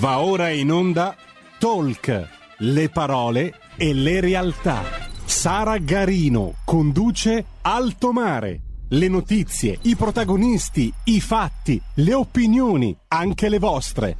Va ora in onda Talk, le parole e le realtà. Sara Garino conduce Alto Mare. Le notizie, i protagonisti, i fatti, le opinioni, anche le vostre.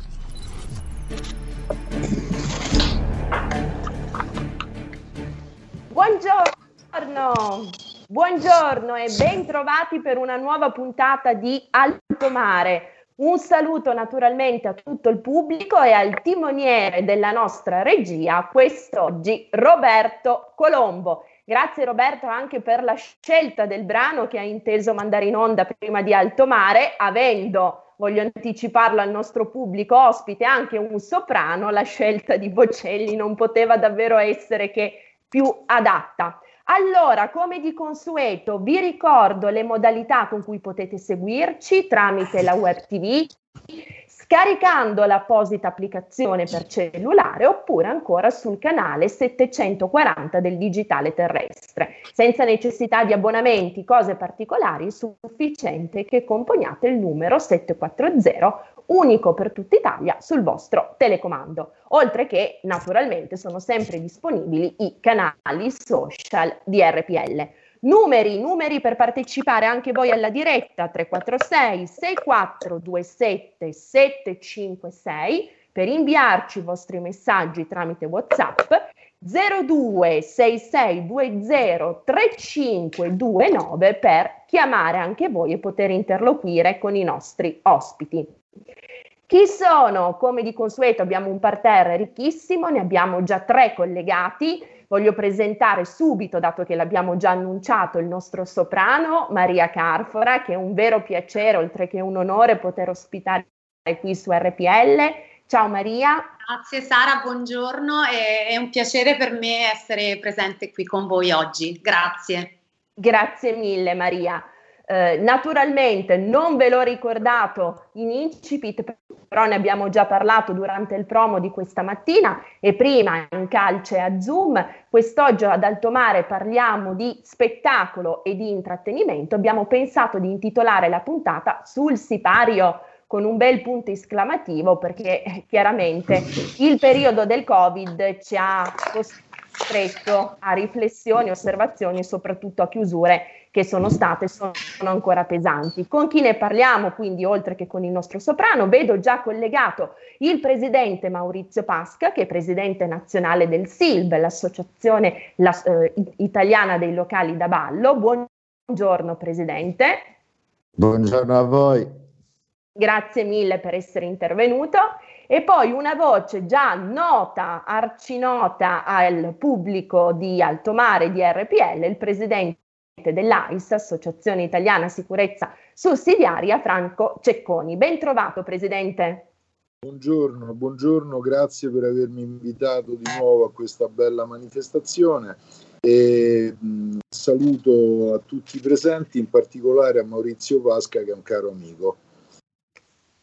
Buongiorno, buongiorno e ben trovati per una nuova puntata di Alto Mare. Un saluto naturalmente a tutto il pubblico e al timoniere della nostra regia, quest'oggi Roberto Colombo. Grazie Roberto anche per la scelta del brano che ha inteso mandare in onda prima di Alto Mare, avendo, voglio anticiparlo al nostro pubblico ospite, anche un soprano, la scelta di Bocelli non poteva davvero essere che più adatta. Allora, come di consueto, vi ricordo le modalità con cui potete seguirci tramite la web TV, scaricando l'apposita applicazione per cellulare oppure ancora sul canale 740 del digitale terrestre, senza necessità di abbonamenti, cose particolari, sufficiente che componiate il numero 740 unico per tutta Italia sul vostro telecomando. Oltre che naturalmente sono sempre disponibili i canali social di RPL. Numeri, numeri per partecipare anche voi alla diretta 346 6427 756 per inviarci i vostri messaggi tramite WhatsApp 02 6620 3529 per chiamare anche voi e poter interloquire con i nostri ospiti. Chi sono? Come di consueto abbiamo un parterre ricchissimo, ne abbiamo già tre collegati. Voglio presentare subito, dato che l'abbiamo già annunciato, il nostro soprano Maria Carfora, che è un vero piacere, oltre che un onore, poter ospitare qui su RPL. Ciao Maria. Grazie Sara, buongiorno, è, un piacere per me essere presente qui con voi oggi. Grazie. Grazie mille Maria. Eh, naturalmente non ve l'ho ricordato in incipit, però ne abbiamo già parlato durante il promo di questa mattina e prima in calce a Zoom. Quest'oggi ad Alto Mare parliamo di spettacolo e di intrattenimento. Abbiamo pensato di intitolare la puntata sul sipario con un bel punto esclamativo perché eh, chiaramente il periodo del Covid ci ha costretto a riflessioni, osservazioni e soprattutto a chiusure che sono state e sono ancora pesanti. Con chi ne parliamo, quindi, oltre che con il nostro soprano, vedo già collegato il presidente Maurizio Pasca, che è presidente nazionale del SILB, l'associazione la, eh, italiana dei locali da ballo. Buongiorno, presidente. Buongiorno a voi. Grazie mille per essere intervenuto. E poi una voce già nota, arcinota al pubblico di Alto Mare di RPL, il presidente dell'AIS, Associazione Italiana Sicurezza Sussidiaria, Franco Cecconi. Ben trovato, Presidente. Buongiorno, buongiorno, grazie per avermi invitato di nuovo a questa bella manifestazione e mh, saluto a tutti i presenti, in particolare a Maurizio Pasca che è un caro amico.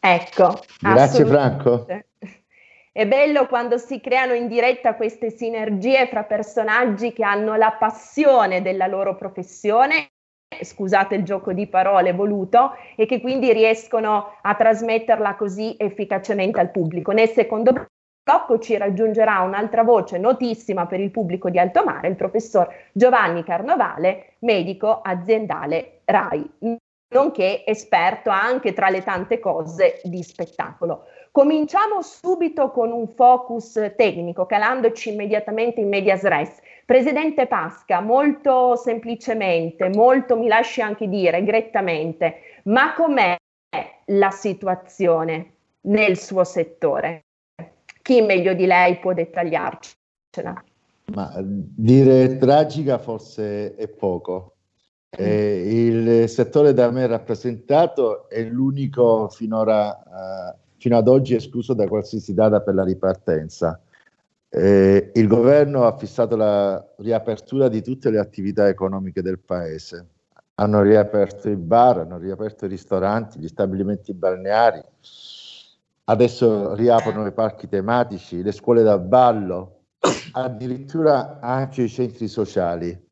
Ecco, grazie Franco. È bello quando si creano in diretta queste sinergie fra personaggi che hanno la passione della loro professione scusate il gioco di parole voluto, e che quindi riescono a trasmetterla così efficacemente al pubblico. Nel secondo blocco ci raggiungerà un'altra voce notissima per il pubblico di Alto Mare, il professor Giovanni Carnovale, medico aziendale RAI, nonché esperto anche tra le tante cose di spettacolo. Cominciamo subito con un focus tecnico, calandoci immediatamente in medias res. Presidente Pasca, molto semplicemente, molto mi lasci anche dire, grettamente, ma com'è la situazione nel suo settore? Chi meglio di lei può dettagliarcela? Ma dire tragica forse è poco. Eh, il settore da me rappresentato è l'unico finora uh, fino ad oggi escluso da qualsiasi data per la ripartenza. Eh, il governo ha fissato la riapertura di tutte le attività economiche del paese. Hanno riaperto i bar, hanno riaperto i ristoranti, gli stabilimenti balneari, adesso riaprono i parchi tematici, le scuole da ballo, addirittura anche i centri sociali.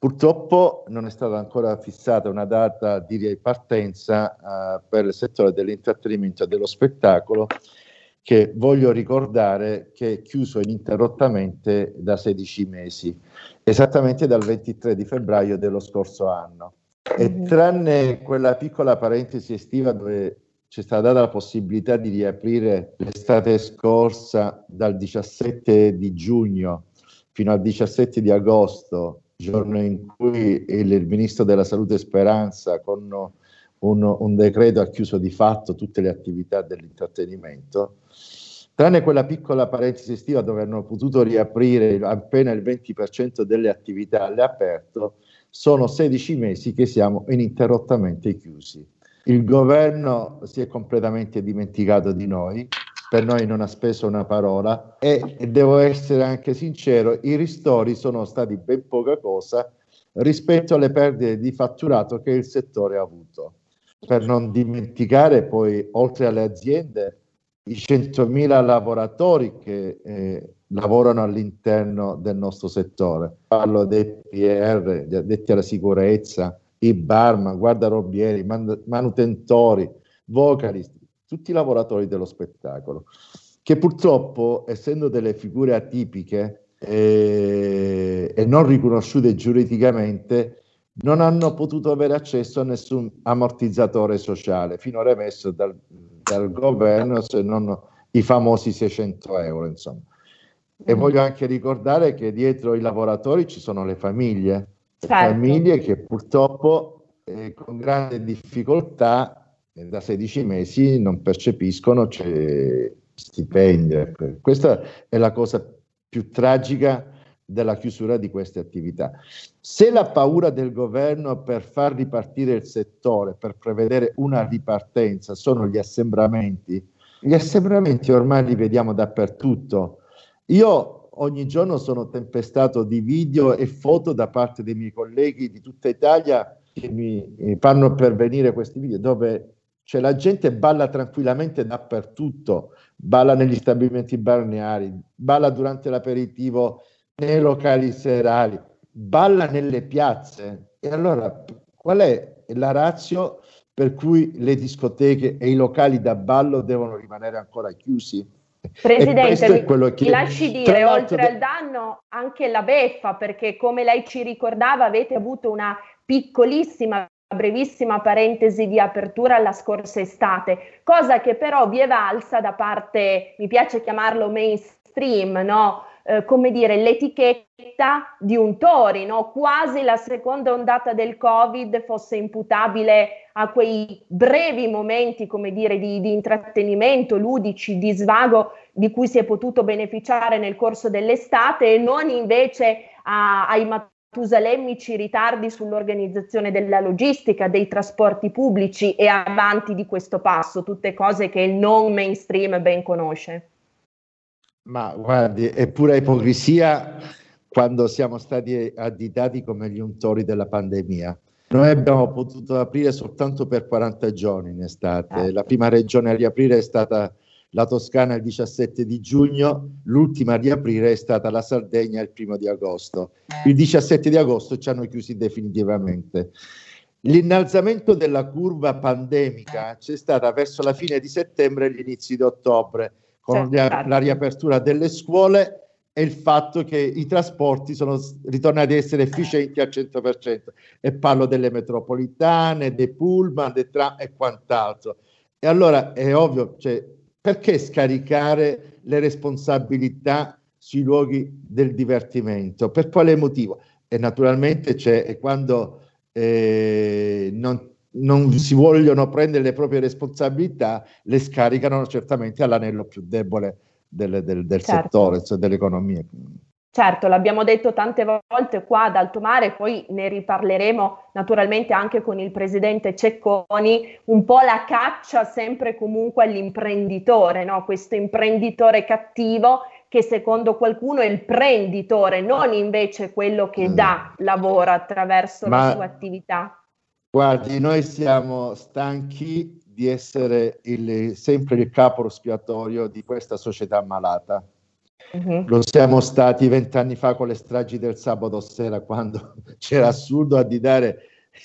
Purtroppo non è stata ancora fissata una data di ripartenza uh, per il settore dell'intrattenimento e dello spettacolo che voglio ricordare che è chiuso ininterrottamente da 16 mesi, esattamente dal 23 di febbraio dello scorso anno. E mm-hmm. tranne quella piccola parentesi estiva dove ci è stata data la possibilità di riaprire l'estate scorsa dal 17 di giugno fino al 17 di agosto, giorno in cui il, ministro della Salute Speranza con un, un, decreto ha chiuso di fatto tutte le attività dell'intrattenimento, tranne quella piccola parentesi estiva dove hanno potuto riaprire appena il 20% delle attività all'aperto, sono 16 mesi che siamo ininterrottamente chiusi. Il governo si è completamente dimenticato di noi, per noi non ha speso una parola e, devo essere anche sincero, i ristori sono stati ben poca cosa rispetto alle perdite di fatturato che il settore ha avuto. Per non dimenticare poi, oltre alle aziende, i 100.000 lavoratori che eh, lavorano all'interno del nostro settore. Parlo dei PR, gli addetti alla sicurezza, i barman, guardarobieri, man- manutentori, vocalisti, tutti i lavoratori dello spettacolo, che purtroppo, essendo delle figure atipiche eh, e non riconosciute giuridicamente, non hanno potuto avere accesso a nessun ammortizzatore sociale finora emesso dal, dal governo, se non i famosi 600 euro, insomma. E mm. voglio anche ricordare che dietro i lavoratori ci sono le famiglie, certo. famiglie che purtroppo eh, con grande difficoltà da 16 mesi non percepiscono stipendio. Questa è la cosa più tragica della chiusura di queste attività. Se la paura del governo per far ripartire il settore, per prevedere una ripartenza, sono gli assembramenti, gli assembramenti ormai li vediamo dappertutto. Io ogni giorno sono tempestato di video e foto da parte dei miei colleghi di tutta Italia che mi fanno pervenire questi video dove cioè, la gente balla tranquillamente dappertutto, balla negli stabilimenti balneari, balla durante l'aperitivo nei locali serali, balla nelle piazze. E allora qual è la razio per cui le discoteche e i locali da ballo devono rimanere ancora chiusi? Presidente, mi, che, mi lasci dire, oltre al danno, anche la beffa, perché come lei ci ricordava avete avuto una piccolissima, brevissima parentesi di apertura la scorsa estate, cosa che però vi è valsa da parte, mi piace chiamarlo mainstream, no? Eh, come dire, l'etichetta di un tori, no? quasi la seconda ondata del Covid fosse imputabile a quei brevi momenti, come dire, di, di intrattenimento, ludici, di svago di cui si è potuto beneficiare nel corso dell'estate e non invece a, ai matusalemici ritardi sull'organizzazione della logistica, dei trasporti pubblici e avanti di questo passo, tutte cose che il non mainstream ben conosce. Ma guardi, è pura ipocrisia quando siamo stati additati come gli untori della pandemia. Noi abbiamo potuto aprire soltanto per 40 giorni in estate. Ah. La prima regione a riaprire è stata la Toscana il 17 di giugno, l'ultima a riaprire è stata la Sardegna il primo di agosto. Il 17 di agosto ci hanno chiusi definitivamente. L'innalzamento della curva pandemica c'è stata verso la fine di settembre e gli inizi di ottobre con certo. la riapertura delle scuole e il fatto che i trasporti sono ritornati ad essere efficienti al 100% e parlo delle metropolitane, dei pullman, dei tram e quant'altro. E allora è ovvio, cioè, perché scaricare le responsabilità sui luoghi del divertimento? Per quale motivo? E naturalmente c'è quando eh, non non si vogliono prendere le proprie responsabilità, le scaricano certamente all'anello più debole del, del, del certo. settore, cioè dell'economia. Certo, l'abbiamo detto tante volte qua ad Alto Mare, poi ne riparleremo naturalmente anche con il presidente Cecconi, un po' la caccia sempre comunque all'imprenditore, no? questo imprenditore cattivo che secondo qualcuno è il prenditore, non invece quello che mm. dà lavoro attraverso Ma... la sua attività. Guardi, noi siamo stanchi di essere il, sempre il capo espiatorio di questa società malata. Uh-huh. Lo siamo stati vent'anni fa con le stragi del sabato sera, quando c'era assurdo a di dare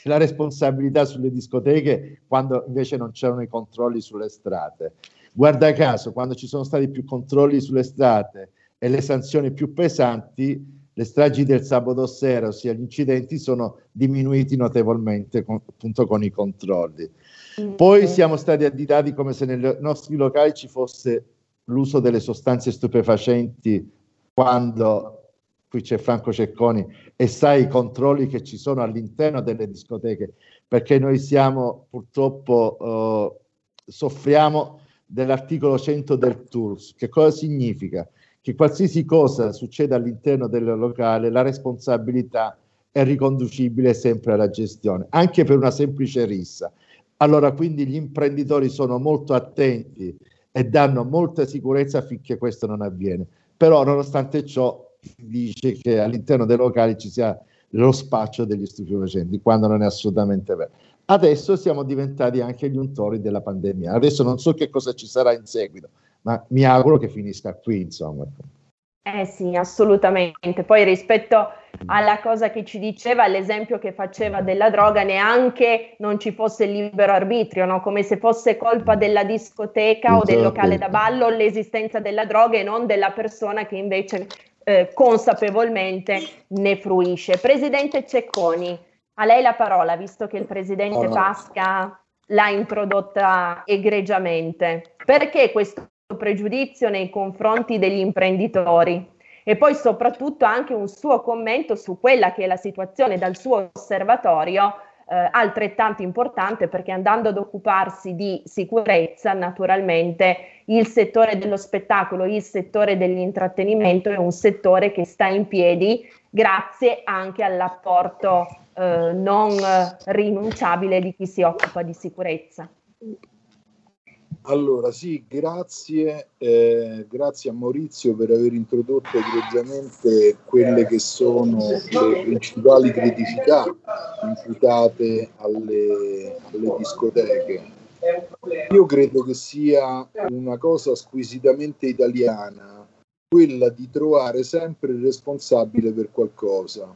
la responsabilità sulle discoteche, quando invece non c'erano i controlli sulle strade. Guarda caso, quando ci sono stati più controlli sulle strade e le sanzioni più pesanti, le stragi del sabato sera, ossia gli incidenti, sono diminuiti notevolmente con, appunto con i controlli. Mm. Poi siamo stati additati come se nei nostri locali ci fosse l'uso delle sostanze stupefacenti quando qui c'è Franco Cecconi e sai i controlli che ci sono all'interno delle discoteche, perché noi siamo purtroppo eh, soffriamo dell'articolo 100 del TURS. Che cosa significa? Che qualsiasi cosa succeda all'interno del locale, la responsabilità è riconducibile sempre alla gestione, anche per una semplice rissa. Allora, quindi gli imprenditori sono molto attenti e danno molta sicurezza affinché questo non avviene. Però, nonostante ciò, dice che all'interno dei locali ci sia lo spaccio degli stupefacenti, quando non è assolutamente vero. Adesso siamo diventati anche gli untori della pandemia. Adesso non so che cosa ci sarà in seguito, ma mi auguro che finisca qui, insomma. Eh sì, assolutamente. Poi rispetto alla cosa che ci diceva, l'esempio che faceva della droga, neanche non ci fosse il libero arbitrio, no? come se fosse colpa della discoteca o del locale da ballo l'esistenza della droga e non della persona che invece eh, consapevolmente ne fruisce. Presidente Cecconi, a lei la parola, visto che il presidente Pasca l'ha introdotta egregiamente. Perché questo pregiudizio nei confronti degli imprenditori? E poi soprattutto anche un suo commento su quella che è la situazione dal suo osservatorio eh, altrettanto importante perché andando ad occuparsi di sicurezza, naturalmente il settore dello spettacolo, il settore dell'intrattenimento è un settore che sta in piedi grazie anche all'apporto eh, non rinunciabile di chi si occupa di sicurezza. Allora, sì, grazie, eh, grazie a Maurizio per aver introdotto egregiamente quelle che sono le principali criticità imputate alle, alle discoteche. Io credo che sia una cosa squisitamente italiana quella di trovare sempre il responsabile per qualcosa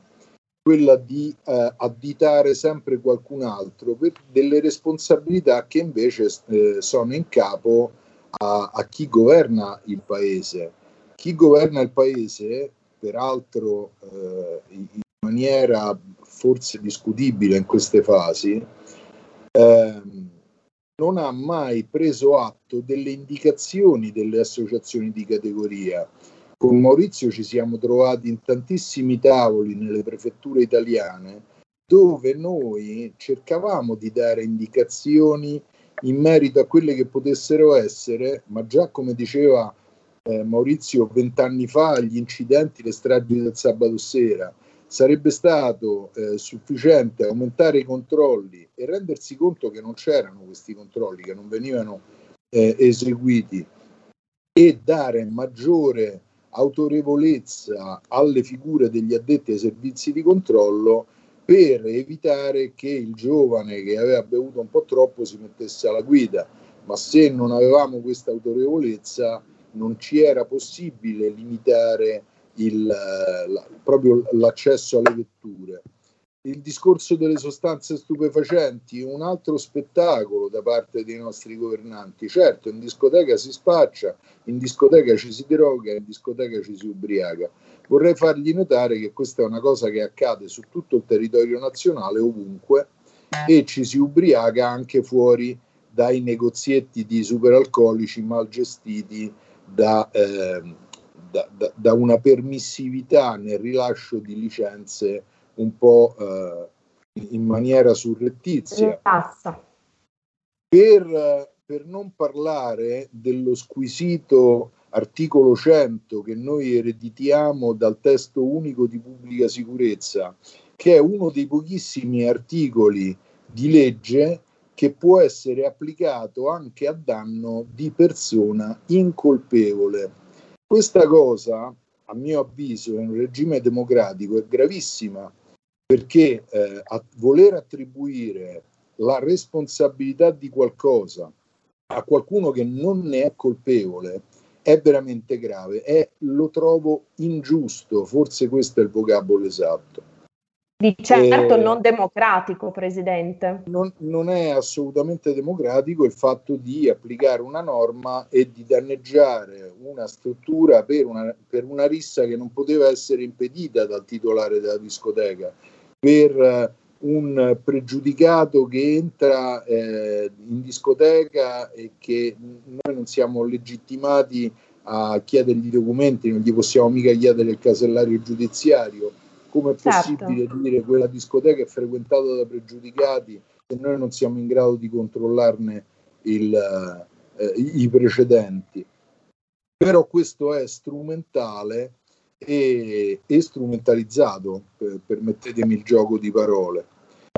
quella di eh, additare sempre qualcun altro per delle responsabilità che invece eh, sono in capo a, a, chi governa il paese. Chi governa il paese, peraltro eh, in maniera forse discutibile in queste fasi, ehm, non ha mai preso atto delle indicazioni delle associazioni di categoria con Maurizio ci siamo trovati in tantissimi tavoli nelle prefetture italiane dove noi cercavamo di dare indicazioni in merito a quelle che potessero essere, ma già come diceva eh, Maurizio vent'anni fa, gli incidenti, le stragi del sabato sera, sarebbe stato eh, sufficiente aumentare i controlli e rendersi conto che non c'erano questi controlli, che non venivano eh, eseguiti e dare maggiore autorevolezza alle figure degli addetti ai servizi di controllo per evitare che il giovane che aveva bevuto un po' troppo si mettesse alla guida. Ma se non avevamo questa autorevolezza non ci era possibile limitare il, la, proprio l'accesso alle vetture il discorso delle sostanze stupefacenti, un altro spettacolo da parte dei nostri governanti. Certo, in discoteca si spaccia, in discoteca ci si droga, in discoteca ci si ubriaca. Vorrei fargli notare che questa è una cosa che accade su tutto il territorio nazionale, ovunque, e ci si ubriaca anche fuori dai negozietti di superalcolici mal gestiti da, eh, da, da, da una permissività nel rilascio di licenze un po' eh, in maniera surrettizia. Per, per non parlare dello squisito articolo 100 che noi ereditiamo dal testo unico di pubblica sicurezza, che è uno dei pochissimi articoli di legge che può essere applicato anche a danno di persona incolpevole. Questa cosa, a mio avviso, in un regime democratico è gravissima perché eh, voler attribuire la responsabilità di qualcosa a qualcuno che non ne è colpevole è veramente grave e lo trovo ingiusto, forse questo è il vocabolo esatto. Di certo eh, non democratico, Presidente. Non, non, è assolutamente democratico il fatto di applicare una norma e di danneggiare una struttura per una, per una rissa che non poteva essere impedita dal titolare della discoteca, per eh, un pregiudicato che entra eh, in discoteca e che noi non siamo legittimati a chiedergli i documenti, non gli possiamo mica chiedere il casellario giudiziario come è certo. possibile dire quella discoteca è frequentata da pregiudicati se noi non siamo in grado di controllarne il, eh, i precedenti? Però questo è strumentale e, e strumentalizzato, per, permettetemi il gioco di parole.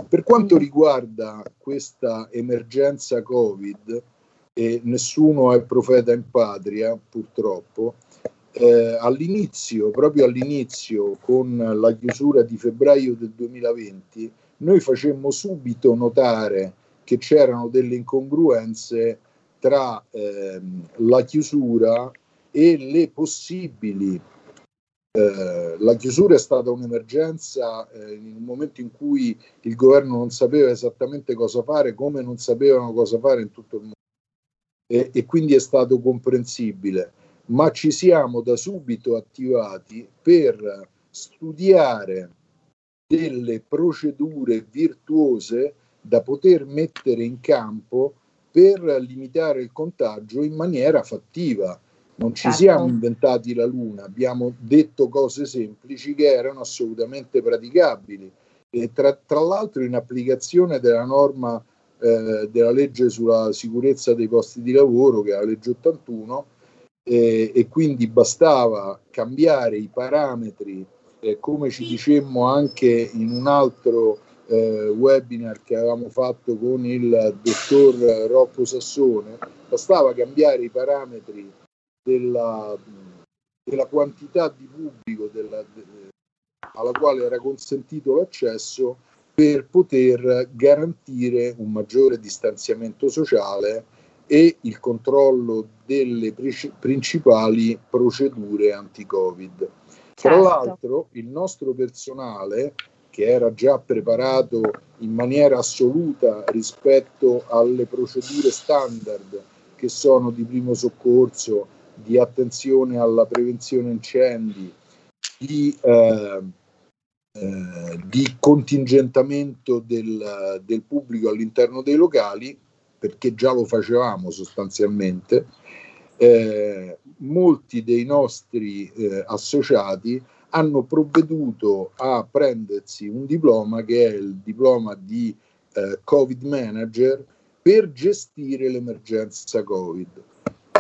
Per quanto mm. riguarda questa emergenza Covid, e nessuno è profeta in patria, purtroppo, eh, all'inizio, proprio all'inizio, con la chiusura di febbraio del 2020, noi facemmo subito notare che c'erano delle incongruenze tra eh, la chiusura e le possibili. Eh, la chiusura è stata un'emergenza eh, in un momento in cui il governo non sapeva esattamente cosa fare, come non sapevano cosa fare in tutto il mondo. E, e quindi è stato comprensibile ma ci siamo da subito attivati per studiare delle procedure virtuose da poter mettere in campo per limitare il contagio in maniera fattiva. Non ci certo. siamo inventati la luna, abbiamo detto cose semplici che erano assolutamente praticabili. E tra, tra l'altro in applicazione della norma eh, della legge sulla sicurezza dei posti di lavoro, che è la legge 81, eh, e quindi bastava cambiare i parametri, eh, come ci dicemmo anche in un altro eh, webinar che avevamo fatto con il dottor Rocco Sassone, bastava cambiare i parametri della, della quantità di pubblico della, de, alla quale era consentito l'accesso per poter garantire un maggiore distanziamento sociale e il controllo delle principali procedure anti-Covid. Certo. Tra l'altro il nostro personale, che era già preparato in maniera assoluta rispetto alle procedure standard che sono di primo soccorso, di attenzione alla prevenzione incendi, di, eh, eh, di contingentamento del, del pubblico all'interno dei locali, perché già lo facevamo sostanzialmente, eh, molti dei nostri eh, associati hanno provveduto a prendersi un diploma che è il diploma di eh, Covid Manager per gestire l'emergenza Covid.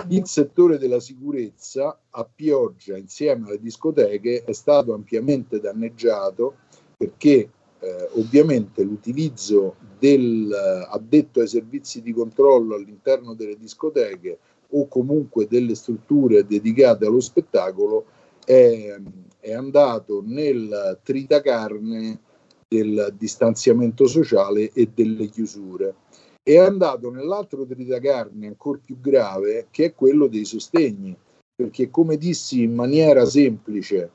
Il settore della sicurezza a Pioggia insieme alle discoteche è stato ampiamente danneggiato perché eh, ovviamente l'utilizzo del addetto ai servizi di controllo all'interno delle discoteche o comunque delle strutture dedicate allo spettacolo è, è andato nel tritacarne del distanziamento sociale e delle chiusure. È andato nell'altro tritacarne ancora più grave che è quello dei sostegni, perché come dissi in maniera semplice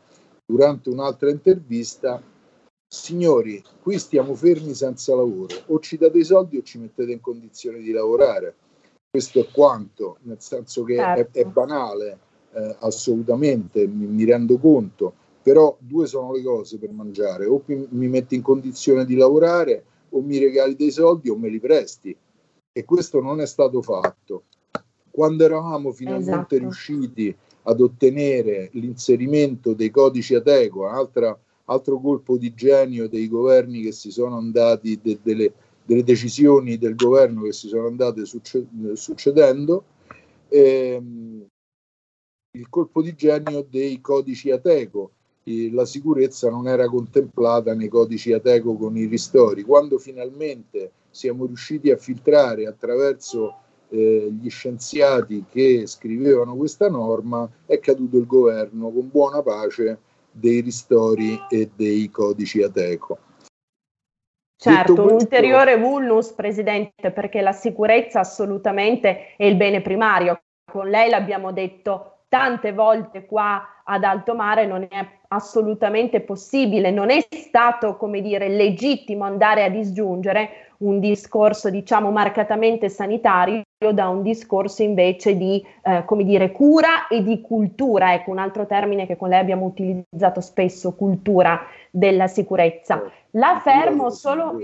durante un'altra intervista, signori, qui stiamo fermi senza lavoro, o ci date i soldi o ci mettete in condizione di lavorare. Questo è quanto, nel senso che certo. è, è, certo. banale, eh, assolutamente, mi, mi, rendo conto, però due sono le cose per mangiare, o mi, mi metti in condizione di lavorare o mi regali dei soldi o me li presti. E questo non è stato fatto. Quando eravamo finalmente esatto. riusciti ad ottenere l'inserimento dei codici Ateco, un'altra altro colpo di genio dei governi che si sono andati, de, delle, delle, decisioni del governo che si sono andate succedendo, ehm, il colpo di genio dei codici Ateco. La sicurezza non era contemplata nei codici Ateco con i ristori. Quando finalmente siamo riusciti a filtrare attraverso eh, gli scienziati che scrivevano questa norma, è caduto il governo con buona pace dei ristori e dei codici Ateco. Certo, questo... un ulteriore vulnus, Presidente, perché la sicurezza assolutamente è il bene primario. Con lei l'abbiamo detto tante volte qua ad alto mare, non è assolutamente possibile, non è stato, come dire, legittimo andare a disgiungere un discorso, diciamo, marcatamente sanitario da un discorso invece di, eh, come dire, cura e di cultura, ecco un altro termine che con lei abbiamo utilizzato spesso, cultura della sicurezza. La fermo solo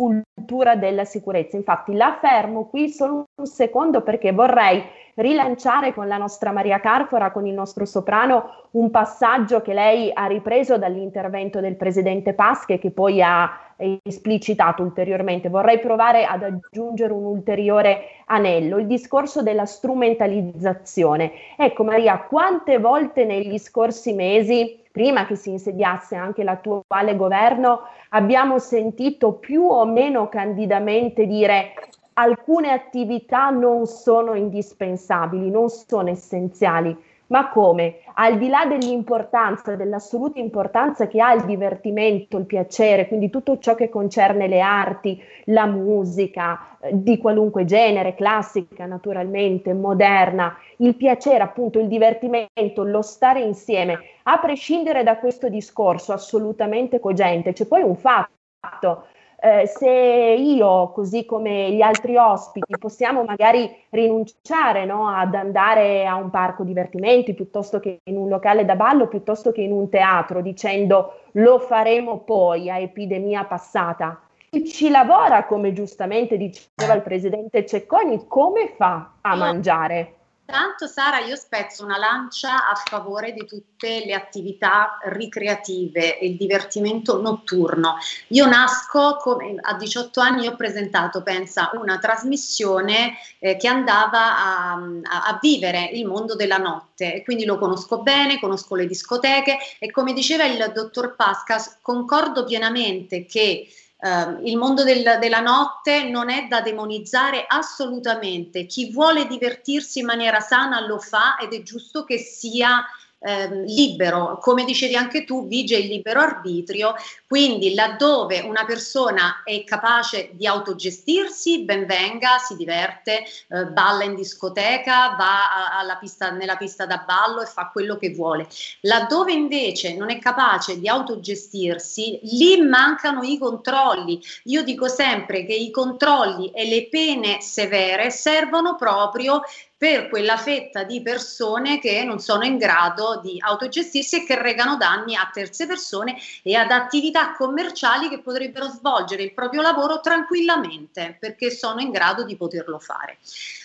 cultura della sicurezza. Infatti la fermo qui solo un secondo perché vorrei rilanciare con la nostra Maria Carfora, con il nostro soprano, un passaggio che lei ha ripreso dall'intervento del presidente Pasche che poi ha esplicitato ulteriormente. Vorrei provare ad aggiungere un ulteriore anello, il discorso della strumentalizzazione. Ecco Maria, quante volte negli scorsi mesi prima che si insediasse anche l'attuale governo, abbiamo sentito più o meno candidamente dire alcune attività non sono indispensabili, non sono essenziali. Ma come? Al di là dell'importanza, dell'assoluta importanza che ha il divertimento, il piacere, quindi tutto ciò che concerne le arti, la musica eh, di qualunque genere, classica naturalmente, moderna, il piacere, appunto, il divertimento, lo stare insieme, a prescindere da questo discorso assolutamente cogente, c'è poi un fatto eh, se io, così come gli altri ospiti, possiamo magari rinunciare no, ad andare a un parco divertimenti piuttosto che in un locale da ballo, piuttosto che in un teatro, dicendo lo faremo poi a epidemia passata. Chi ci lavora, come giustamente diceva il presidente Cecconi, come fa a mangiare? Intanto Sara io spezzo una lancia a favore di tutte le attività ricreative e il divertimento notturno. Io nasco come, a 18 anni ho presentato, pensa, una trasmissione eh, che andava a, a, a, vivere il mondo della notte e quindi lo conosco bene, conosco le discoteche e come diceva il dottor Pascas, concordo pienamente che Uh, il mondo del, della notte non è da demonizzare assolutamente. Chi vuole divertirsi in maniera sana lo fa ed è giusto che sia eh, libero, come dicevi anche tu, vige il libero arbitrio, quindi laddove una persona è capace di autogestirsi, ben venga, si diverte, eh, balla in discoteca, va alla pista, nella pista da ballo e fa quello che vuole. Laddove invece non è capace di autogestirsi, lì mancano i controlli. Io dico sempre che i controlli e le pene severe servono proprio per quella fetta di persone che non sono in grado di autogestirsi e che regano danni a terze persone e ad attività commerciali che potrebbero svolgere il proprio lavoro tranquillamente perché sono in grado di poterlo fare.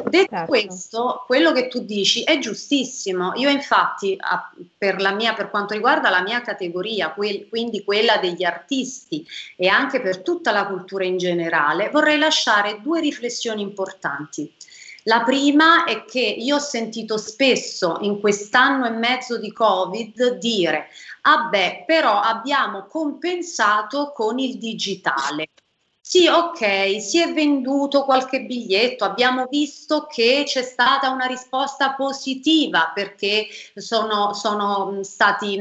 Detto certo. questo, quello che tu dici è giustissimo. Io infatti per, la mia, per quanto riguarda la mia categoria, quel, quindi quella degli artisti e anche per tutta la cultura in generale, vorrei lasciare due riflessioni importanti. La prima è che io ho sentito spesso in quest'anno e mezzo di Covid dire, ah però abbiamo compensato con il digitale. Sì, ok, si è venduto qualche biglietto, abbiamo visto che c'è stata una risposta positiva perché sono, sono stati,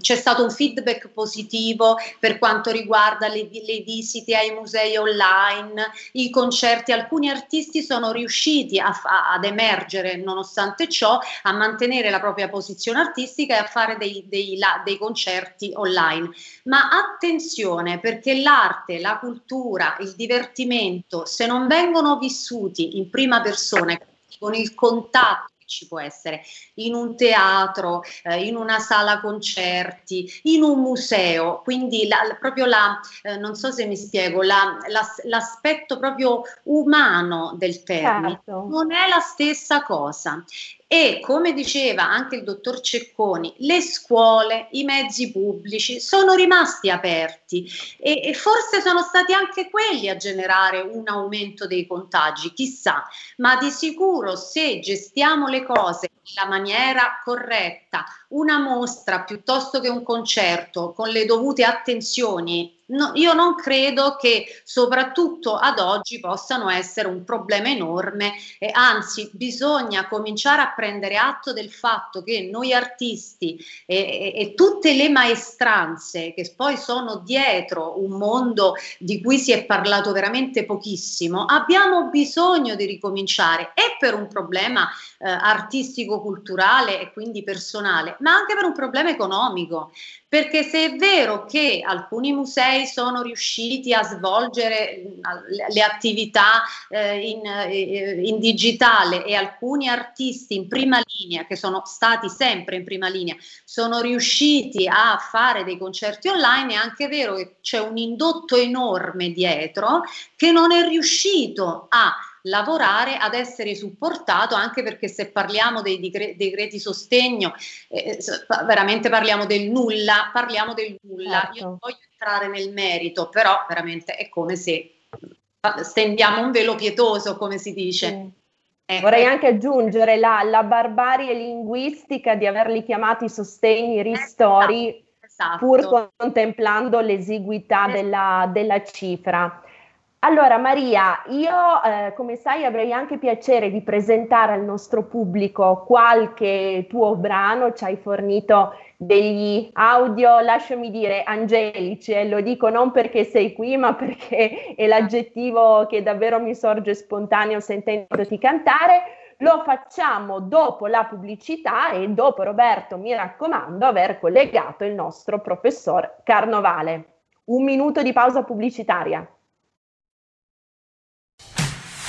c'è stato un feedback positivo per quanto riguarda le, le, visite ai musei online, i concerti. Alcuni artisti sono riusciti a, a, ad emergere, nonostante ciò, a mantenere la propria posizione artistica e a fare dei, dei, dei concerti online. Ma attenzione perché l'arte, la cultura, cultura, il divertimento, se non vengono vissuti in prima persona, con il contatto ci può essere in un teatro, eh, in una sala concerti, in un museo, quindi la, proprio la, eh, non so se mi spiego, la, l'aspetto proprio umano del termine certo. non è la stessa cosa e come diceva anche il dottor Cecconi, le scuole, i mezzi pubblici sono rimasti aperti e, e, forse sono stati anche quelli a generare un aumento dei contagi, chissà, ma di sicuro se gestiamo le cose nella maniera corretta, una mostra piuttosto che un concerto con le dovute attenzioni No, io non credo che soprattutto ad oggi possano essere un problema enorme e anzi bisogna cominciare a prendere atto del fatto che noi artisti e, e, e tutte le maestranze che poi sono dietro un mondo di cui si è parlato veramente pochissimo abbiamo bisogno di ricominciare e per un problema eh, artistico etico-culturale e quindi personale, ma anche per un problema economico. Perché se è vero che alcuni musei sono riusciti a svolgere le attività eh, in, eh, in, digitale e alcuni artisti in prima linea, che sono stati sempre in prima linea, sono riusciti a fare dei concerti online, è anche vero che c'è un indotto enorme dietro che non è riuscito a lavorare ad essere supportato anche perché se parliamo dei decreti sostegno eh, veramente parliamo del nulla parliamo del nulla certo. io non voglio entrare nel merito però veramente è come se stendiamo un velo pietoso come si dice mm. Eh, Vorrei anche aggiungere la, la, barbarie linguistica di averli chiamati sostegni ristori, esatto, esatto. pur contemplando l'esiguità esatto. della, della cifra. Allora Maria, io eh, come sai avrei anche piacere di presentare al nostro pubblico qualche tuo brano, ci hai fornito degli audio, lasciami dire, angelici, e lo dico non perché sei qui, ma perché è l'aggettivo che davvero mi sorge spontaneo sentendoti cantare. Lo facciamo dopo la pubblicità e dopo Roberto, mi raccomando, aver collegato il nostro professor Carnovale. Un minuto di pausa pubblicitaria.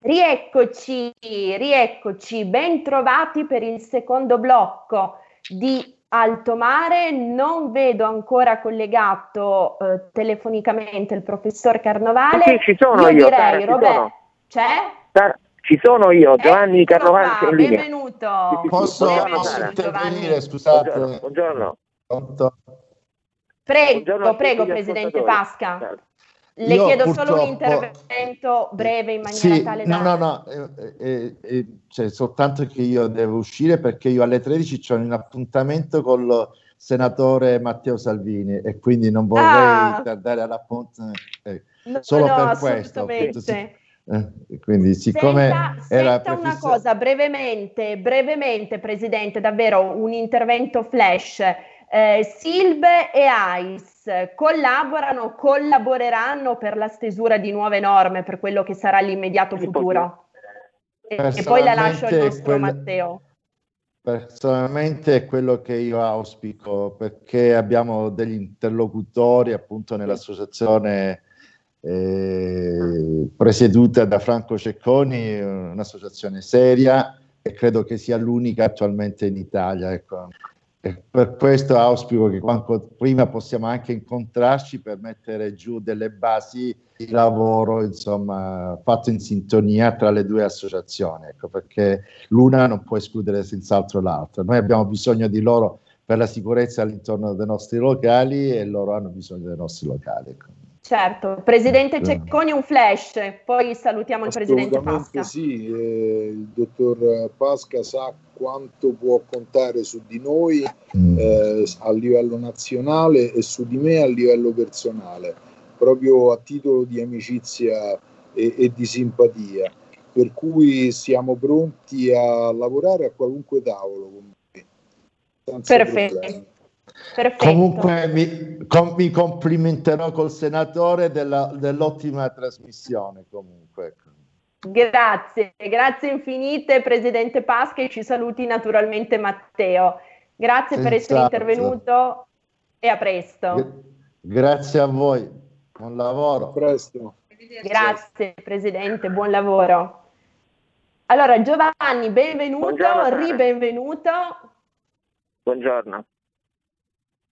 Rieccoci, rieccoci, ben trovati per il secondo blocco di Alto Mare. Non vedo ancora collegato eh, telefonicamente il professor Carnovale. Sì, ci sono io. io direi, Roberto, c'è? Ci sono io, Giovanni ecco Carnovale. Qua, benvenuto. Posso, posso intervenire, scusate. Buongiorno. buongiorno. Prego, buongiorno prego, Presidente Pasca. Certo. Le Io chiedo solo un intervento breve in maniera sì, tale da... No, no, no, eh, eh, eh, cioè, soltanto che io devo uscire perché io alle 13 ho un appuntamento con il senatore Matteo Salvini e quindi non vorrei ah. tardare all'appuntamento. Eh, no, solo no, per questo. Appunto, sì. Eh, quindi siccome senta, era senta una cosa brevemente, brevemente Presidente, davvero un intervento flash. Eh, Silbe e AIS collaborano, collaboreranno per la stesura di nuove norme per quello che sarà l'immediato futuro. E, poi la lascio al nostro quel... Matteo. Personalmente è quello che io auspico perché abbiamo degli interlocutori appunto nell'associazione eh, presieduta da Franco Cecconi, un'associazione seria e credo che sia l'unica attualmente in Italia. Ecco. E per questo auspico che quanto prima possiamo anche incontrarci per mettere giù delle basi di lavoro, insomma, fatto in sintonia tra le due associazioni, ecco, perché l'una non può escludere senz'altro l'altra. Noi abbiamo bisogno di loro per la sicurezza all'interno dei nostri locali e loro hanno bisogno dei nostri locali. Ecco. Certo, Presidente Cecconi un flash, poi salutiamo il Presidente Pasca. Sì, eh, il dottor Pasca sa quanto può contare su di noi mm. eh, a livello nazionale e su di me a livello personale, proprio a titolo di amicizia e, e di simpatia. Per cui siamo pronti a lavorare a qualunque tavolo con me. Perfetto. Problemi. Perfetto. Comunque mi, com, mi, complimenterò col senatore della, dell'ottima trasmissione. Comunque. Grazie, grazie infinite Presidente Pasca e ci saluti naturalmente Matteo. Grazie Senz'altro. per essere intervenuto e a presto. Grazie a voi, buon lavoro. A presto. Grazie Presidente, buon lavoro. Allora Giovanni, benvenuto, Buongiorno, ribenvenuto. Buongiorno.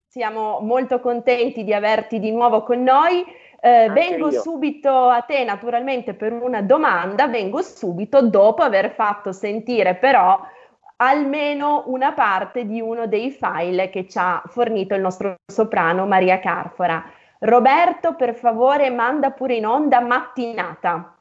Siamo molto contenti di averti di nuovo con noi. Eh, vengo io. subito a te naturalmente per una domanda, vengo subito dopo aver fatto sentire però almeno una parte di uno dei file che ci ha fornito il nostro soprano Maria Carfora. Roberto, per favore, manda pure in onda mattinata.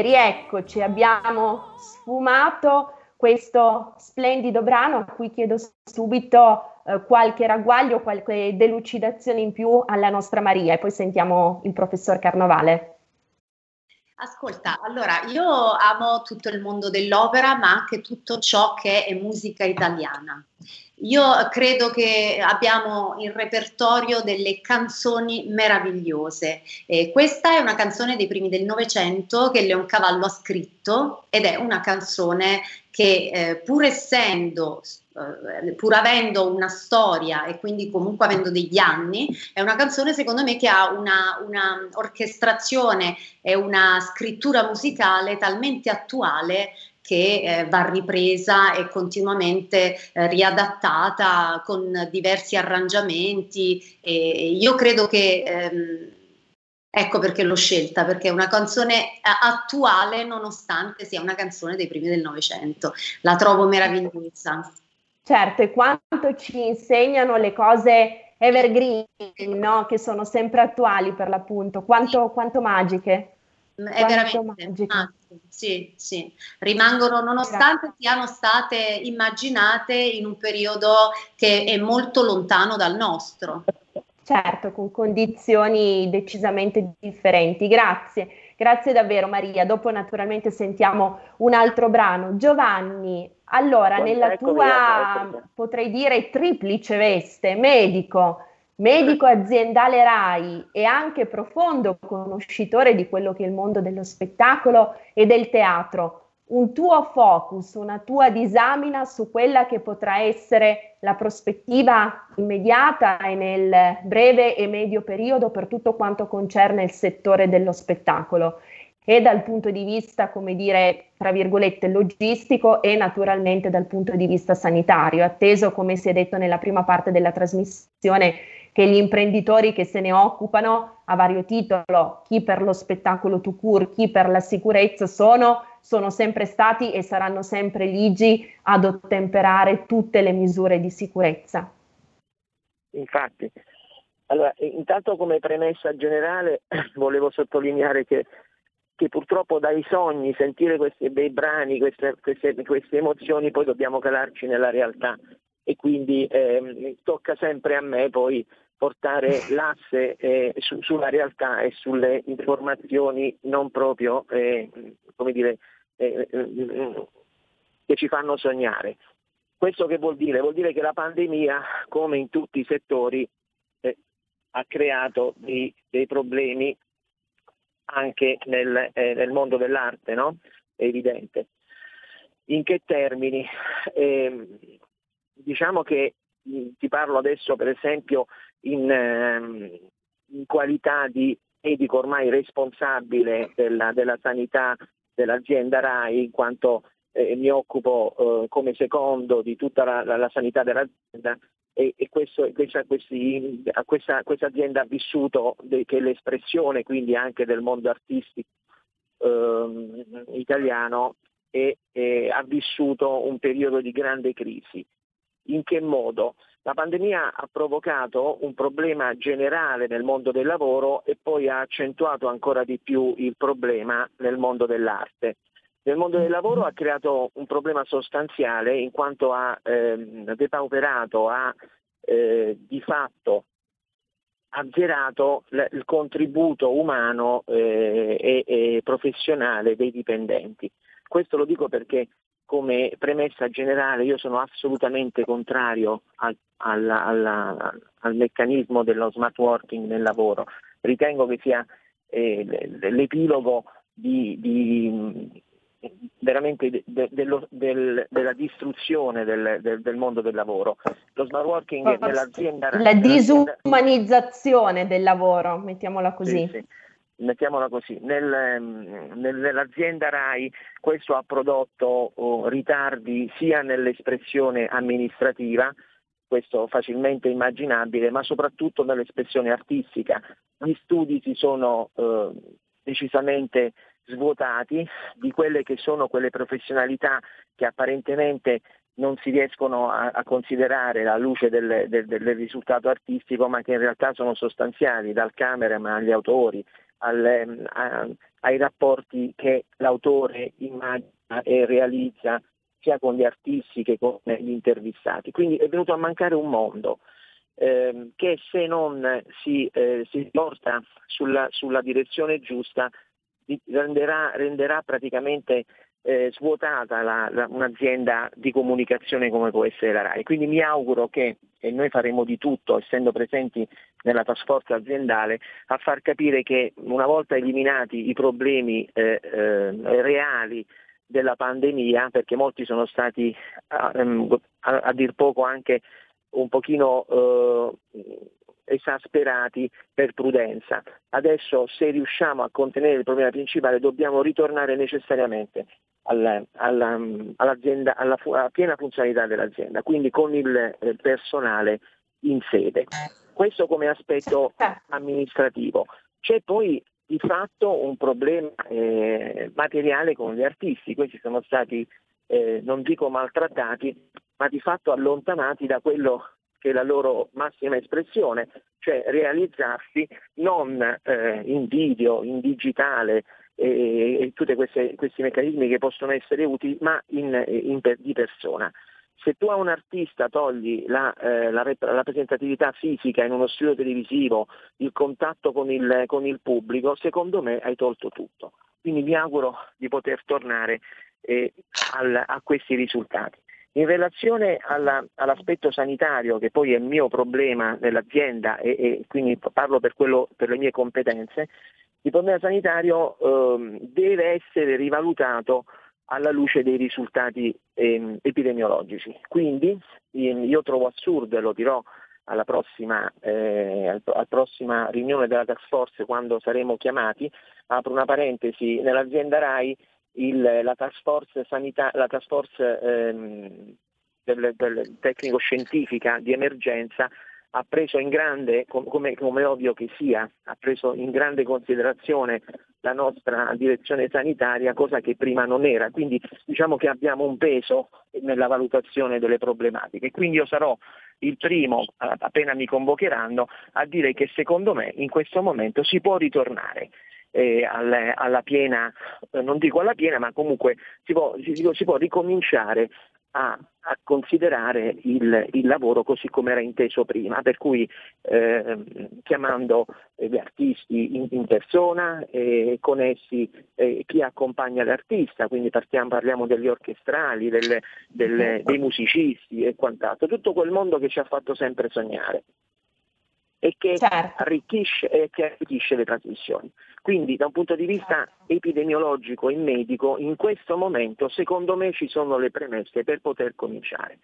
Rieccoci, rieccoci, abbiamo sfumato questo splendido brano a cui chiedo subito eh, qualche ragguaglio, qualche delucidazione in più alla nostra Maria e poi sentiamo il professor Carnovale. Ascolta, allora io amo tutto il mondo dell'opera, ma anche tutto ciò che è musica italiana. Io credo che abbiamo in repertorio delle canzoni meravigliose. Eh, questa è una canzone dei primi del Novecento che Leoncavallo ha scritto ed è una canzone che eh, pur essendo eh, pur avendo una storia e quindi comunque avendo degli anni, è una canzone secondo me che ha una, una orchestrazione e una scrittura musicale talmente attuale che eh, va ripresa e continuamente eh, riadattata con diversi arrangiamenti. E io credo che ehm, ecco perché l'ho scelta, perché è una canzone eh, attuale nonostante sia una canzone dei primi del Novecento. La trovo meravigliosa. Certo, e quanto ci insegnano le cose evergreen, no? che sono sempre attuali per l'appunto, quanto, quanto magiche. È veramente magiche. Sì, sì, rimangono nonostante Grazie. siano state immaginate in un periodo che è molto lontano dal nostro. Certo, con condizioni decisamente differenti. Grazie, grazie davvero Maria. Dopo naturalmente sentiamo un altro brano. Giovanni, allora nella tua, potrei dire, triplice veste, medico, medico aziendale RAI e anche profondo conoscitore di quello che è il mondo dello spettacolo e del teatro, un tuo focus, una tua disamina su quella che potrà essere la prospettiva immediata e nel breve e medio periodo per tutto quanto concerne il settore dello spettacolo. E dal punto di vista, come dire, tra virgolette, logistico e naturalmente dal punto di vista sanitario, atteso, come si è detto nella prima parte della trasmissione, che gli imprenditori che se ne occupano a vario titolo, chi per lo spettacolo to cure, chi per la sicurezza, sono, sono sempre stati e saranno sempre ligi ad ottemperare tutte le misure di sicurezza. Infatti, allora, intanto come premessa generale volevo sottolineare che, che, purtroppo dai sogni, sentire questi bei brani, queste, queste, queste emozioni, poi dobbiamo calarci nella realtà e quindi eh, tocca sempre a me poi portare l'asse eh, su, sulla realtà e sulle informazioni non proprio, eh, come dire, eh, eh, che ci fanno sognare. Questo che vuol dire? Vuol dire che la pandemia, come in tutti i settori, eh, ha creato dei, dei, problemi anche nel, eh, nel mondo dell'arte, no? È evidente. In che termini? Eh, diciamo che ti parlo adesso per esempio in, ehm, in qualità di medico ormai responsabile della, della sanità dell'azienda RAI, in quanto eh, mi occupo eh, come secondo di tutta la, la, la sanità dell'azienda e, e questo, questa, questi, questa, questa, azienda ha vissuto de, che l'espressione quindi anche del mondo artistico eh, italiano e, e ha vissuto un periodo di grande crisi. In che modo? La pandemia ha provocato un problema generale nel mondo del lavoro e poi ha accentuato ancora di più il problema nel mondo dell'arte. Nel mondo del lavoro ha creato un problema sostanziale in quanto ha ehm, depauperato, ha eh, di fatto azzerato l- il contributo umano eh, e, e professionale dei dipendenti. Questo lo dico perché come premessa generale io sono assolutamente contrario al, al, al, al, meccanismo dello smart working nel lavoro. Ritengo che sia eh, l'epilogo di, di veramente de, de, dello, del, della distruzione del, del, del, mondo del lavoro. Lo smart working oh, nell'azienda... La disumanizzazione del lavoro, mettiamola così. Sì, sì mettiamola così, nel, ehm, nel, nell'azienda RAI questo ha prodotto oh, ritardi sia nell'espressione amministrativa, questo facilmente immaginabile, ma soprattutto nell'espressione artistica. Gli studi si sono eh, decisamente svuotati di quelle che sono quelle professionalità che apparentemente non si riescono a, a considerare alla luce del, del, del, risultato artistico, ma che in realtà sono sostanziali, dal cameraman agli autori, al, a, ai rapporti che l'autore immagina e realizza sia con gli artisti che con gli intervistati. Quindi è venuto a mancare un mondo eh, che se non si, eh, si porta sulla, sulla, direzione giusta renderà, renderà praticamente eh, svuotata la, la, un'azienda di comunicazione come può essere la RAI. Quindi mi auguro che, e noi faremo di tutto, essendo presenti nella task force aziendale, a far capire che una volta eliminati i problemi eh, eh, reali della pandemia, perché molti sono stati a, a, a dir poco anche un pochino eh, esasperati per prudenza. Adesso se riusciamo a contenere il problema principale dobbiamo ritornare necessariamente alla, alla, all'azienda, alla, alla, piena funzionalità dell'azienda, quindi con il, il personale in sede. Questo come aspetto amministrativo. C'è poi di fatto un problema eh, materiale con gli artisti, questi sono stati, eh, non dico maltrattati, ma di fatto allontanati da quello che è la loro massima espressione, cioè realizzarsi non eh, in video, in digitale, e, e tutti questi meccanismi che possono essere utili, ma in, in, di persona. Se tu a un artista togli la, eh, la, rappresentatività fisica in uno studio televisivo, il contatto con il, con il, pubblico, secondo me hai tolto tutto. Quindi mi auguro di poter tornare eh, al, a questi risultati. In relazione alla, all'aspetto sanitario, che poi è il mio problema nell'azienda e, e quindi parlo per, quello, per le mie competenze, il problema sanitario eh, deve essere rivalutato alla luce dei risultati eh, epidemiologici. Quindi io trovo assurdo, e lo dirò alla prossima, eh, al, alla prossima riunione della task force quando saremo chiamati. Apro una parentesi, nell'azienda RAI il, la task force, sanità, la task force ehm, del, del tecnico-scientifica di emergenza ha preso in grande, come, come ovvio che sia, ha preso in grande considerazione la nostra direzione sanitaria, cosa che prima non era. Quindi diciamo che abbiamo un peso nella valutazione delle problematiche. Quindi io sarò il primo, appena mi convocheranno, a dire che secondo me in questo momento si può ritornare. Eh, alla, alla, piena, non dico alla piena, ma comunque si può, si, si può ricominciare a, a considerare il, il, lavoro così come era inteso prima, per cui eh, chiamando gli artisti in, in persona e con essi eh, chi accompagna l'artista, quindi partiamo, parliamo degli orchestrali, delle, delle, dei musicisti e quant'altro, tutto quel mondo che ci ha fatto sempre sognare e che, certo. arricchisce, e che arricchisce le trasmissioni. Quindi da un punto di vista epidemiologico e medico, in questo momento secondo me ci sono le premesse per poter cominciare.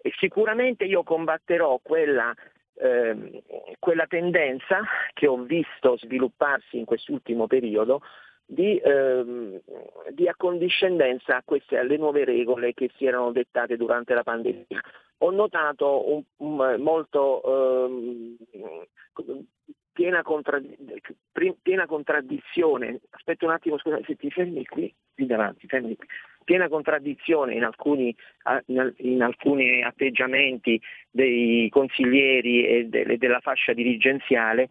E sicuramente io combatterò quella, eh, quella tendenza che ho visto svilupparsi in quest'ultimo periodo di, ehm, di, accondiscendenza a queste, alle nuove regole che si erano dettate durante la pandemia. Ho notato un, un, molto ehm, piena, contradd- piena, contraddizione, aspetta un attimo, scusa, se ti fermi qui, qui davanti, fermi qui. piena contraddizione in alcuni, in alcuni atteggiamenti dei consiglieri e de- della fascia dirigenziale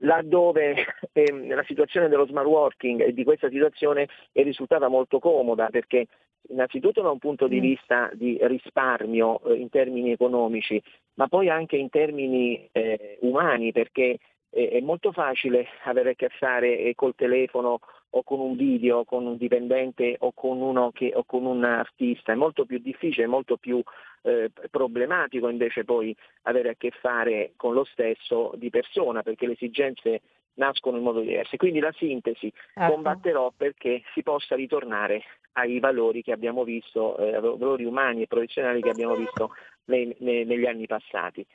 laddove ehm, la situazione dello smart working e di questa situazione è risultata molto comoda perché innanzitutto da un punto di mm. vista di risparmio eh, in termini economici, ma poi anche in termini eh, umani perché è molto facile avere a che fare eh, col telefono o con un video, con un dipendente o con, che, o con un artista, è molto più difficile, molto più eh, problematico invece poi avere a che fare con lo stesso di persona perché le esigenze nascono in modo diverso. Quindi la sintesi ecco. combatterò perché si possa ritornare ai valori che abbiamo visto, eh, valori umani e professionali che abbiamo visto nei, nei, negli anni passati.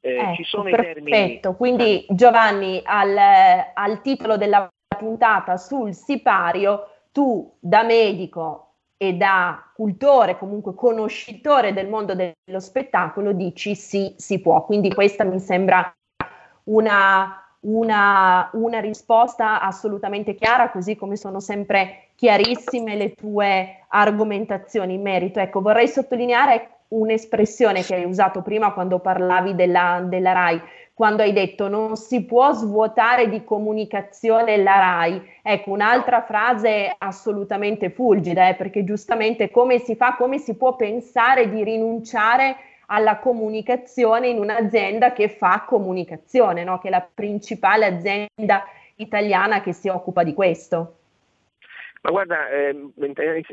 Eh, ecco, ci sono perfetto. i termini. Quindi Giovanni, al, al titolo della puntata sul sipario, tu da medico e da cultore, comunque conoscitore del mondo dello spettacolo, dici sì, si può. Quindi questa mi sembra una, una, una, risposta assolutamente chiara, così come sono sempre chiarissime le tue argomentazioni in merito. Ecco, vorrei sottolineare un'espressione che hai usato prima quando parlavi della, della RAI, quando hai detto non si può svuotare di comunicazione la RAI. Ecco, un'altra frase assolutamente fulgida, eh, perché giustamente come si fa, come si può pensare di rinunciare alla comunicazione in un'azienda che fa comunicazione, no? che è la principale azienda italiana che si occupa di questo. Ma guarda, eh,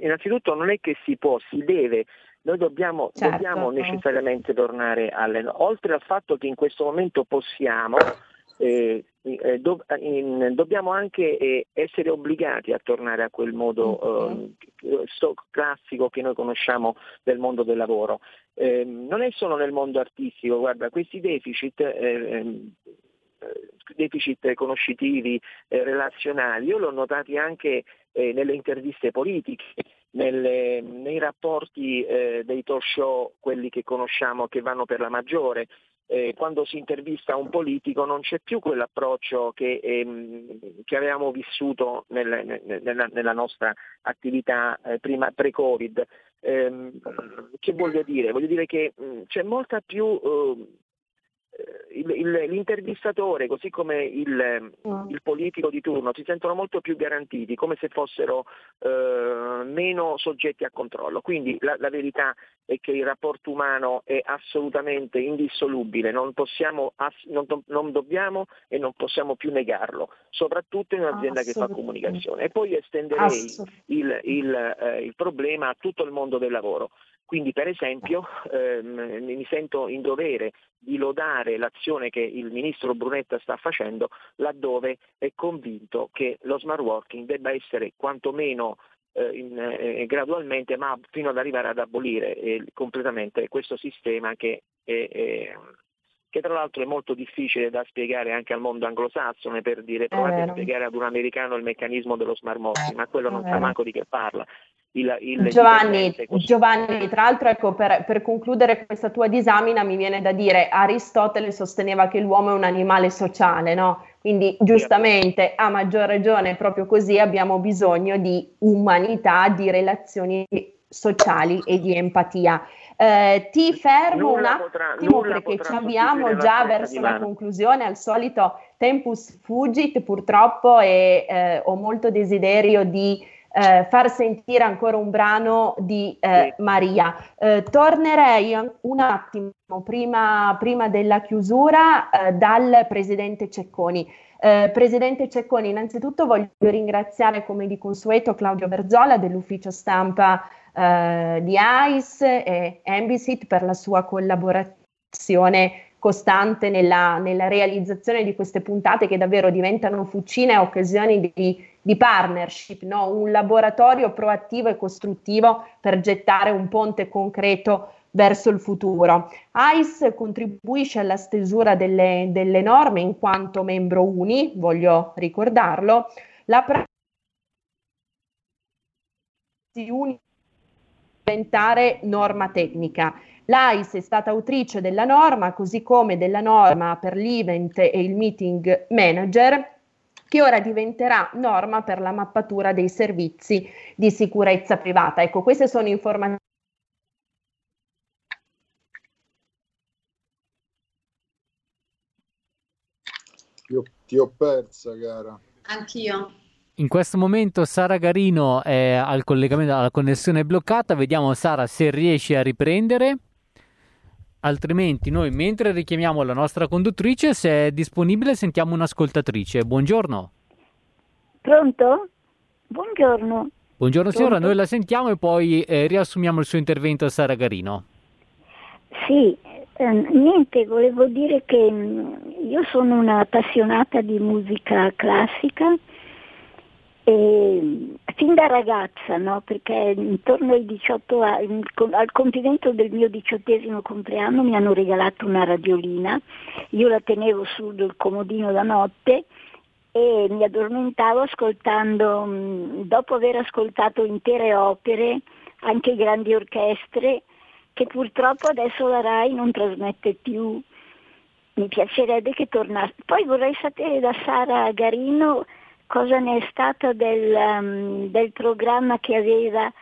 innanzitutto non è che si può, si deve noi dobbiamo, certo. dobbiamo necessariamente tornare alle... Oltre al fatto che in questo momento possiamo, eh, eh, do, in, dobbiamo anche eh, essere obbligati a tornare a quel modo mm-hmm. eh, classico che noi conosciamo del mondo del lavoro. Ehm, non è solo nel mondo artistico, guarda, questi deficit ehm, deficit conoscitivi, eh, relazionali, io l'ho notati anche eh, nelle interviste politiche, nelle, nei rapporti eh, dei talk show, quelli che conosciamo che vanno per la maggiore. Eh, quando si intervista un politico non c'è più quell'approccio che, ehm, che avevamo vissuto nel, nella, nella, nostra attività eh, prima pre-Covid. Ehm, che voglio dire? Voglio dire che mh, mm, c'è molta più eh, il, il, l'intervistatore, così come il, mm. il, politico di turno, si sentono molto più garantiti, come se fossero eh, meno soggetti a controllo. Quindi la, la, verità è che il rapporto umano è assolutamente indissolubile, non, possiamo, non, non dobbiamo e non possiamo più negarlo, soprattutto in un'azienda che fa comunicazione. E poi estenderei il, eh, il problema a tutto il mondo del lavoro. Quindi per esempio ehm, mi sento in dovere di lodare l'azione che il ministro Brunetta sta facendo laddove è convinto che lo smart working debba essere quantomeno eh, in, eh, gradualmente, ma fino ad arrivare ad abolire eh, completamente questo sistema che è, è, che tra l'altro è molto difficile da spiegare anche al mondo anglosassone per dire provate a spiegare ad un americano il meccanismo dello smart working, ma quello non sa manco di che parla. Il, il Giovanni, Giovanni, tra l'altro, ecco, per, per, concludere questa tua disamina mi viene da dire Aristotele sosteneva che l'uomo è un animale sociale, no? Quindi giustamente, a maggior ragione, proprio così abbiamo bisogno di umanità, di relazioni sociali e di empatia. Eh, ti fermo nulla un attimo potrà, perché ci avviamo già verso la conclusione, al solito tempus fugit purtroppo e eh, ho molto desiderio di eh, far sentire ancora un brano di eh, Maria. Eh, tornerei un attimo prima, prima della chiusura eh, dal Presidente Cecconi. Eh, Presidente Cecconi, innanzitutto voglio ringraziare come di consueto Claudio Berzola dell'ufficio stampa eh, di ICE e Ambisit per la sua collaborazione costante nella, nella, realizzazione di queste puntate che davvero diventano fucine e occasioni di, di partnership, no? un laboratorio proattivo e costruttivo per gettare un ponte concreto verso il futuro. ICE contribuisce alla stesura delle, delle norme in quanto membro UNI, voglio ricordarlo, la pratica UNI diventare norma tecnica. L'AIS è stata autrice della norma, così come della norma per l'event e il meeting manager, che ora diventerà norma per la mappatura dei servizi di sicurezza privata. Ecco, queste sono informazioni. Io ti ho persa, cara. Anch'io. In questo momento Sara Garino è al collegamento, alla connessione bloccata. Vediamo Sara se riesce a riprendere. Altrimenti noi mentre richiamiamo la nostra conduttrice, se è disponibile sentiamo un'ascoltatrice. Buongiorno. Pronto? Buongiorno. Buongiorno signora, Pronto? noi la sentiamo e poi eh, riassumiamo il suo intervento a Sara Garino. Sì, eh, niente, volevo dire che mm, io sono una appassionata di musica classica e, fin da ragazza, no? perché intorno ai 18 anni, al compimento del mio diciottesimo compleanno mi hanno regalato una radiolina, io la tenevo sul comodino da notte e mi addormentavo ascoltando, mm, dopo aver ascoltato intere opere, anche grandi orchestre, che purtroppo adesso la RAI non trasmette più. Mi piacerebbe che tornasse. Poi vorrei sapere da Sara Garino cosa ne è stato del, um, del programma che aveva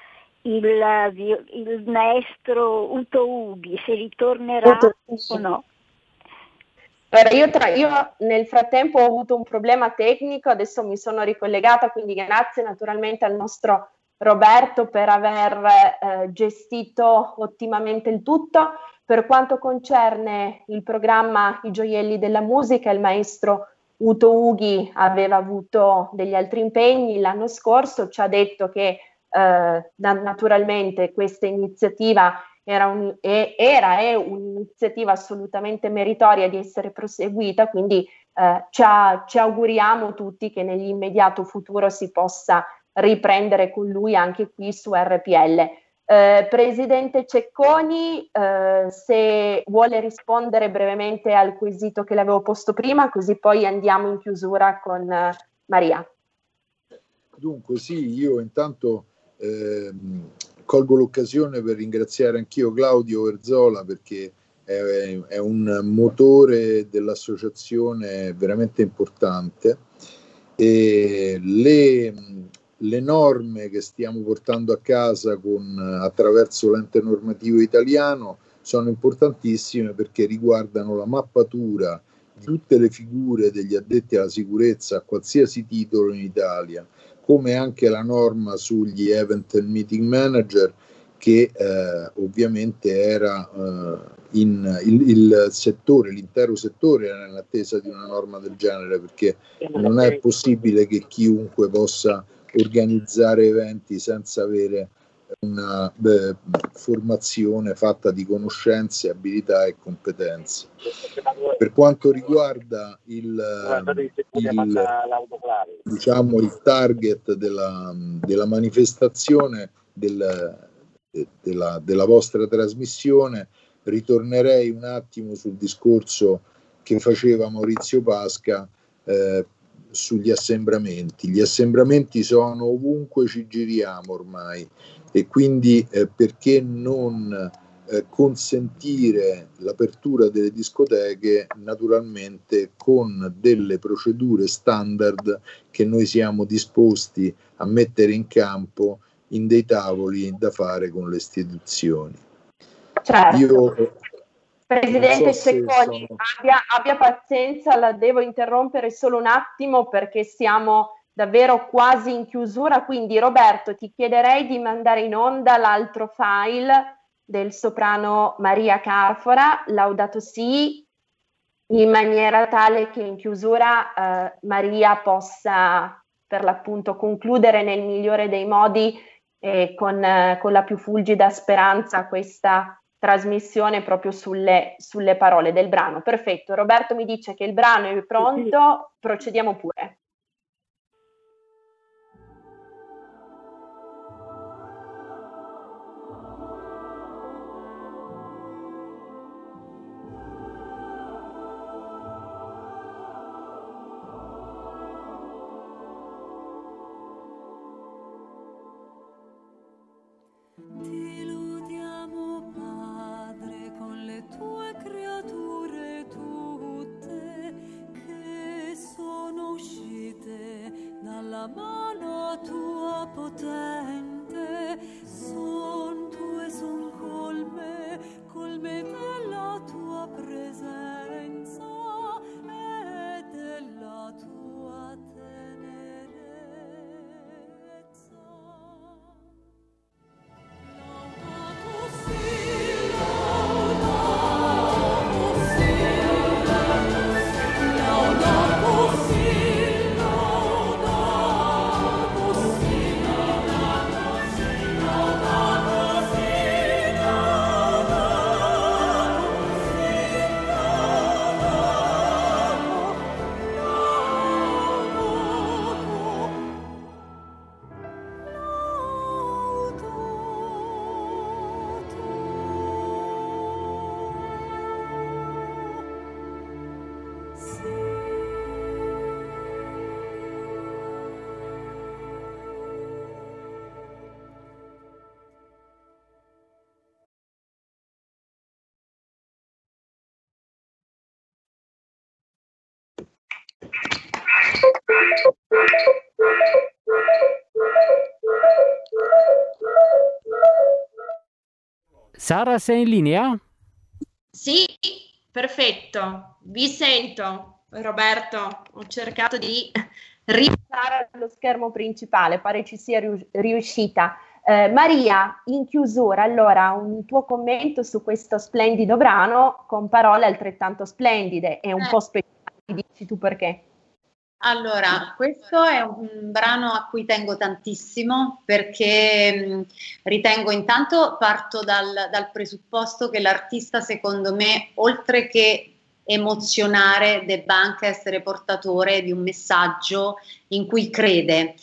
il, il, maestro Uto Ughi, se ritornerà Uto, o no. Allora, io, tra, io, nel frattempo ho avuto un problema tecnico, adesso mi sono ricollegata, quindi grazie naturalmente al nostro Roberto per aver eh, gestito ottimamente il tutto. Per quanto concerne il programma I gioielli della musica, il maestro Uto Ughi aveva avuto degli altri impegni l'anno scorso, ci ha detto che eh, naturalmente questa iniziativa era, un, era è un'iniziativa assolutamente meritoria di essere proseguita, quindi eh, ci, ha, ci auguriamo tutti che nell'immediato futuro si possa riprendere con lui anche qui su RPL. Eh, Presidente Cecconi, eh, se vuole rispondere brevemente al quesito che le avevo posto prima, così poi andiamo in chiusura con eh, Maria. Dunque sì, io intanto ehm, colgo l'occasione per ringraziare anch'io Claudio Verzola perché è, è un motore dell'associazione veramente importante e le le norme che stiamo portando a casa con, attraverso l'ente normativo italiano sono importantissime perché riguardano la mappatura di tutte le figure degli addetti alla sicurezza a qualsiasi titolo in Italia, come anche la norma sugli event and meeting manager che eh, ovviamente era eh, in, il, il, settore, l'intero settore era in attesa di una norma del genere perché non è possibile che chiunque possa organizzare eventi senza avere una beh, formazione fatta di conoscenze, abilità e competenze. Per quanto riguarda il, il, diciamo, il target della, della manifestazione del, della, della, vostra trasmissione, ritornerei un attimo sul discorso che faceva Maurizio Pasca eh, sugli assembramenti. Gli assembramenti sono ovunque ci giriamo ormai e quindi eh, perché non eh, consentire l'apertura delle discoteche naturalmente con delle procedure standard che noi siamo disposti a mettere in campo in dei tavoli da fare con le istituzioni. Certo. Io, Presidente so Cecconi, abbia, abbia pazienza, la devo interrompere solo un attimo perché siamo davvero quasi in chiusura, quindi Roberto ti chiederei di mandare in onda l'altro file del soprano Maria Carfora, Laudato Si, in maniera tale che in chiusura eh, Maria possa per l'appunto concludere nel migliore dei modi e con, eh, con la più fulgida speranza questa trasmissione proprio sulle, sulle parole del brano. Perfetto, Roberto mi dice che il brano è pronto, procediamo pure. Sara, sei in linea? Sì, perfetto, vi sento. Roberto, ho cercato di ripassare allo schermo principale, pare ci sia riuscita. Eh, Maria, in chiusura, allora un tuo commento su questo splendido brano con parole altrettanto splendide e un eh. po' speciali, dici tu perché? Allora, questo è un brano a cui tengo tantissimo perché ritengo intanto parto dal, dal, presupposto che l'artista secondo me oltre che emozionare debba anche essere portatore di un messaggio in cui crede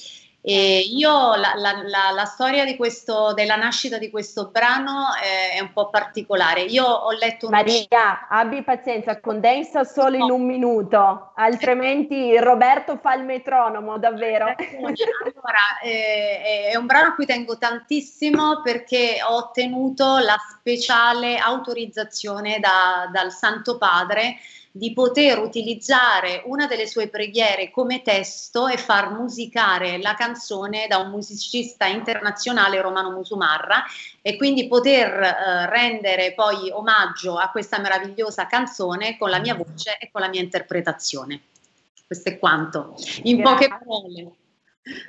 e io la, la, la, la storia questo, della nascita di questo brano è, è, un po' particolare. Io ho letto un... Maria, abbi pazienza, condensa solo in un minuto, altrimenti Roberto fa il metronomo, davvero. Allora, eh, è un brano a cui tengo tantissimo perché ho ottenuto la speciale autorizzazione da, dal Santo Padre di poter utilizzare una delle sue preghiere come testo e far musicare la canzone da un musicista internazionale Romano Musumarra e quindi poter eh, rendere poi omaggio a questa meravigliosa canzone con la mia voce e con la mia interpretazione. Questo è quanto, in grazie. poche parole.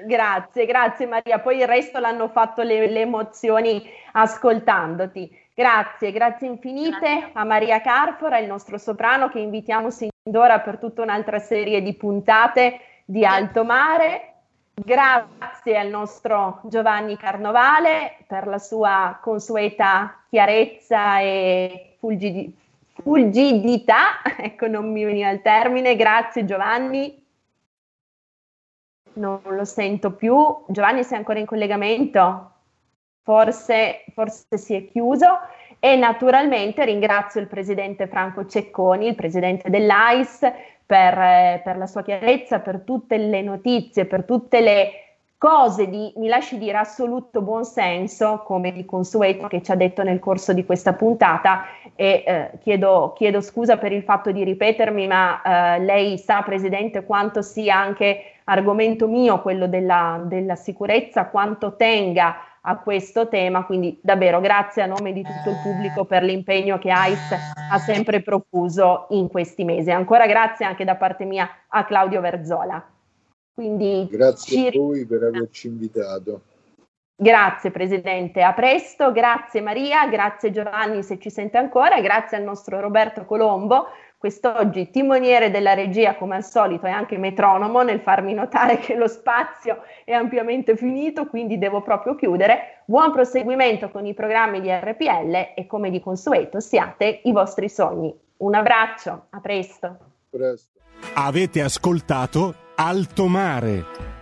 Grazie, grazie Maria. Poi il resto l'hanno fatto le, le emozioni ascoltandoti. Grazie, grazie infinite grazie. a Maria Carfora, il nostro soprano che invitiamo sin d'ora per tutta un'altra serie di puntate di Alto Mare. Grazie al nostro Giovanni Carnovale per la sua consueta chiarezza e fulgidi- fulgidità, ecco non mi veniva il termine, grazie Giovanni. Non lo sento più. Giovanni sei ancora in collegamento? Forse, forse si è chiuso. e naturalmente ringrazio il presidente Franco Cecconi, il presidente dell'AIS, per, eh, per la sua chiarezza, per tutte le notizie, per tutte le cose di, mi lasci dire, assoluto buonsenso, come di consueto che ci ha detto nel corso di questa puntata e eh, chiedo, chiedo, scusa per il fatto di ripetermi, ma eh, lei sa, Presidente, quanto sia anche argomento mio quello della, della sicurezza, quanto tenga a questo tema, quindi davvero grazie a nome di tutto il pubblico per l'impegno che AIS ha sempre profuso in questi mesi. Ancora grazie anche da parte mia a Claudio Verzola. Quindi grazie ci... a voi per averci invitato. Grazie Presidente, a presto, grazie Maria, grazie Giovanni se ci sente ancora, grazie al nostro Roberto Colombo quest'oggi timoniere della regia come al solito e anche metronomo nel farmi notare che lo spazio è ampiamente finito, quindi devo proprio chiudere. Buon proseguimento con i programmi di RPL e come di consueto siate i vostri sogni. Un abbraccio, a presto. presto. Avete ascoltato Alto Mare.